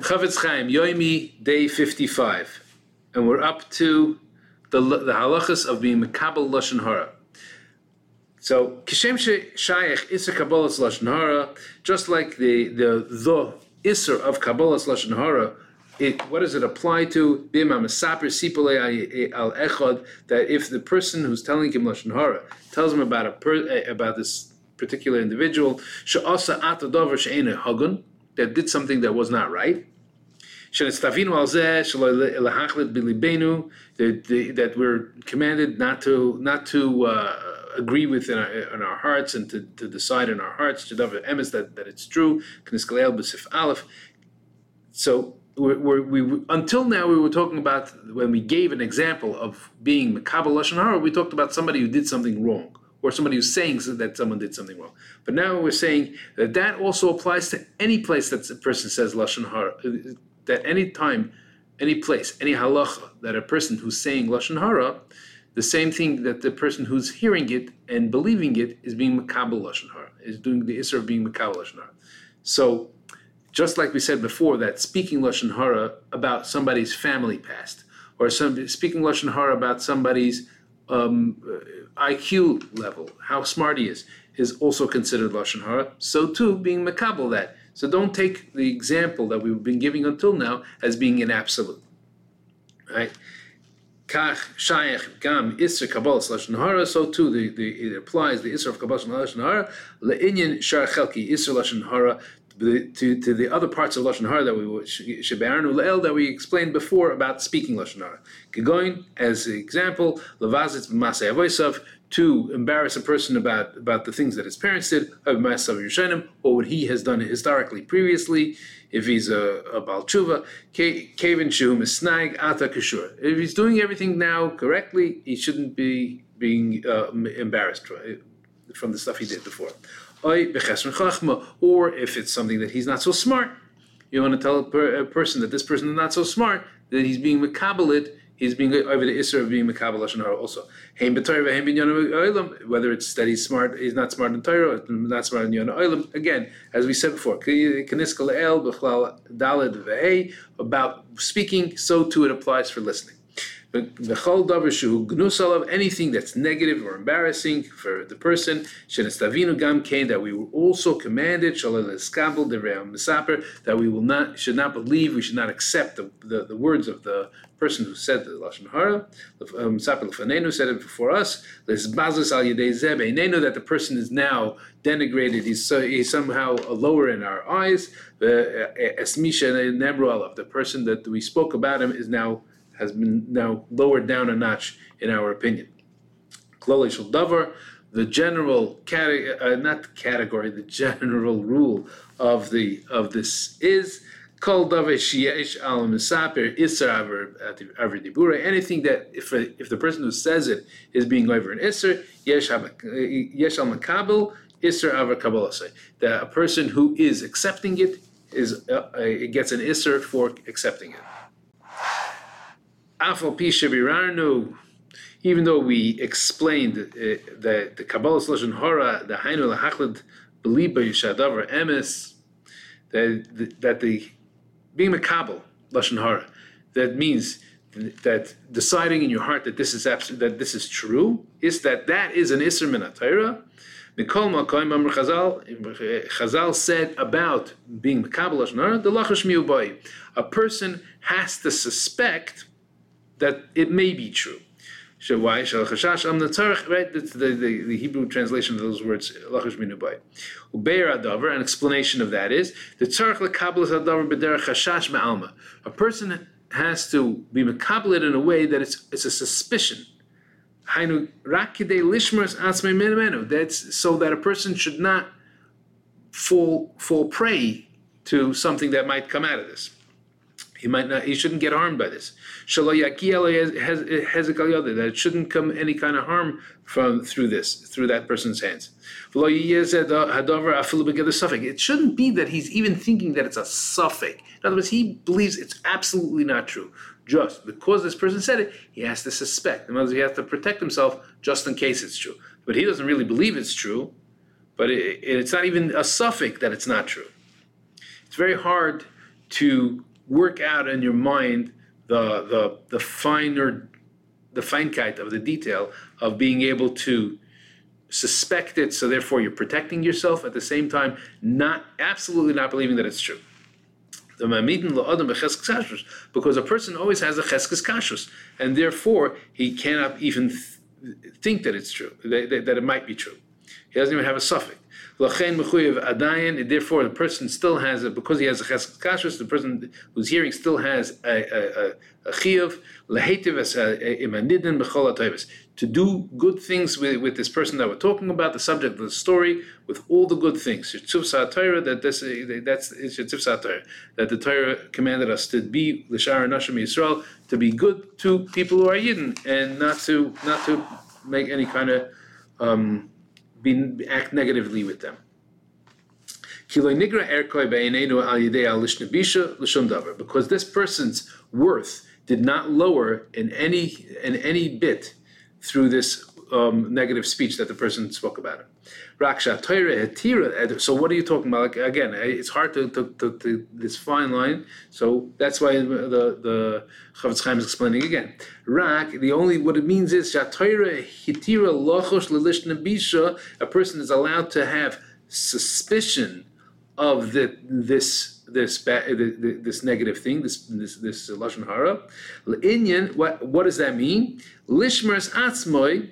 Chofetz Chaim, Yoimi, day 55. And we're up to the, the halachas of being Mekabel Lashon Hara. So, Kishem Shayach Isser Kabbalas Lashon Hara, just like the, the, the Isser of Kabbalas Lashon Hara, it, what does it apply to? that if the person who's telling him lashon hara tells him about a per, about this particular individual that did something that was not right. That we're commanded not to not to uh, agree with in our, in our, hearts and to, to decide in our hearts to that, that it's true. So we're, we we until now we were talking about when we gave an example of being Makabal Lashon we talked about somebody who did something wrong or somebody who's saying that someone did something wrong. But now we're saying that that also applies to any place that a person says lashon hara. That any time, any place, any halacha that a person who's saying lashon hara, the same thing that the person who's hearing it and believing it is being makabel lashon hara, is doing the isra of being makabel lashon hara. So, just like we said before, that speaking lashon hara about somebody's family past, or some, speaking lashon hara about somebody's um, IQ level, how smart he is, is also considered lashon hara. So too, being makabel that. So don't take the example that we've been giving until now as being an absolute. Right? Kach shayach gam isra kabbalas lashon hara. So too, the, the, it applies the isra of kabbalas lashon hara le'inyan shar chelki isra lashon hara to, to the other parts of lashon hara that we shebe'arnu le'el that we explained before about speaking lashon hara. Gegoin, as an example, levazitz b'masei avoisav to embarrass a person about about the things that his parents did, or what he has done historically previously. If he's a, a balchuva, kevin shum snag ata kashur. If he's doing everything now correctly, he shouldn't be being uh, embarrassed from the stuff he did before or if it's something that he's not so smart, you want to tell a, per, a person that this person is not so smart, that he's being makabalit, he's being over the isra of being makabal lashon also. Whether it's that he's smart, he's not smart in Torah, not smart in Yonah Oilam. Again, as we said before, about speaking, so too it applies for listening. But v'chol davar shehu gnus alav, anything that's negative or embarrassing for the person, shenestavinu gam kain, that we were also commanded, shalal misaper, that we will not, should not believe, we should not accept the, the, the words of the person who said the lashon hara. Misaper um, lefanenu said it before us. Lesbazos al yedei zeb that the person is now denigrated. He's so, he's somehow lower in our eyes. The esmisha nemru the person that we spoke about him is now has been now lowered down a notch in our opinion. Davar, the general uh, not category, the general rule of the of this is kol davar sheyesh al misaper isser aver dibura. Anything that if if the person who says it is being over an isser yesh al makabel isser aver kabbalasay. That a person who is accepting it is uh, uh, gets an isser for accepting it. Even though we explained uh, that the Kabbalah Lashon Hora, the Hainu Lahachlid Beliba Yishadavar Emes, that that the being Makabal Lashon Hora, that means that deciding in your heart that this is absolute, that this is true, is that that is an Isser Min Mikol Makoim Amr Chazal, Chazal said about being Makabal Lashon Hora, the Lachash Miubai. A person has to suspect that it may be true. Why? Right? That's the, the, the Hebrew translation of those words, Lachash an explanation of that is the. A person has to be mekabbalit in a way that it's, it's a suspicion. That's so that a person should not fall fall prey to something that might come out of this. He might not. He shouldn't get harmed by this. That it shouldn't come any kind of harm from through this, through that person's hands. It shouldn't be that he's even thinking that it's a safek. In other words, he believes it's absolutely not true. Just because this person said it, he has to suspect. In other words, he has to protect himself just in case it's true. But he doesn't really believe it's true. But it, it's not even a safek that it's not true. It's very hard to work out in your mind the the the finer the feinkeit of the detail of being able to suspect it, so therefore you're protecting yourself at the same time, not absolutely not believing that it's true. Because a person always has a cheskes kashrus, and therefore he cannot even th- think that it's true, that, that, that, it might be true. He doesn't even have a safek. Therefore, the person still has a because he has a cheskes kashrus. The person who's hearing still has a, a, a, a chiyuv to do good things with, with this person that we're talking about, the subject of the story, with all the good things. that this that's that the Torah commanded us to be l'shar nashim Yisrael to be good to people who are Yidden and not to not to make any kind of um, be act negatively with them. Er because this person's worth did not lower in any in any bit through this um, negative speech that the person spoke about it. So what are you talking about? Like, again, it's hard to, to, to, to, this fine line. So that's why the the Chofetz Chaim is explaining again. Rak, the only what it means is a person is allowed to have suspicion of the, this this this negative thing, this this this lashon hara. Inyan, what what does that mean? Lishmers atzmoy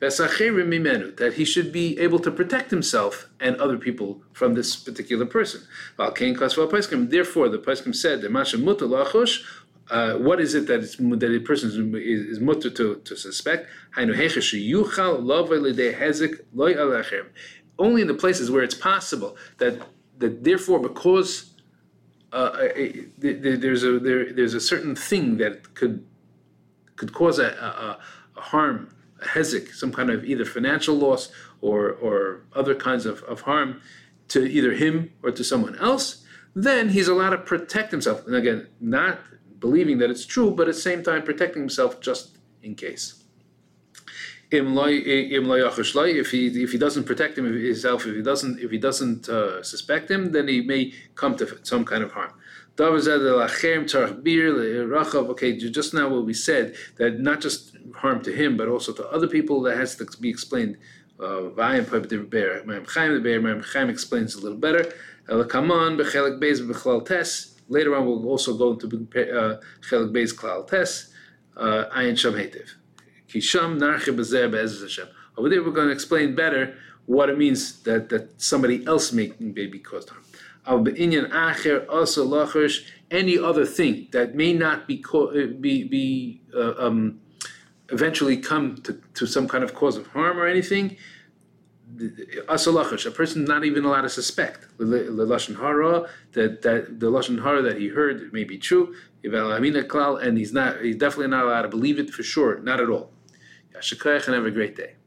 that he should be able to protect himself and other people from this particular person. Therefore, the Peskim said uh, what is it that, that a person is, is mutter to, to suspect? Only in the places where it's possible that that therefore because uh, there's a there, there's a certain thing that could could cause a, a, a harm, hezek, some kind of either financial loss or or other kinds of, of harm to either him or to someone else, then he's allowed to protect himself. And again, not believing that it's true, but at the same time protecting himself just in case if he if he doesn't protect himself, if he doesn't if he doesn't uh, suspect him, then he may come to some kind of harm. Okay, just now what we said that not just harm to him, but also to other people that has to be explained. Uh, Chaim explains a little better. Later on, we'll also go into uh, Chelik Beis Klal Tes, uh, Ayin Sham Hetiv. Kisham narche bezer be'ezes Hashem. Over there, we're going to explain better what it means that, that somebody else making be caused harm. Any other thing that may not be uh, be be uh, um, eventually come to, to some kind of cause of harm or anything. Asalachash, a person not even allowed to suspect the lashon hara that that the lashon hara that he heard may be true. And he's not he's definitely not allowed to believe it for sure, not at all. And have a great day.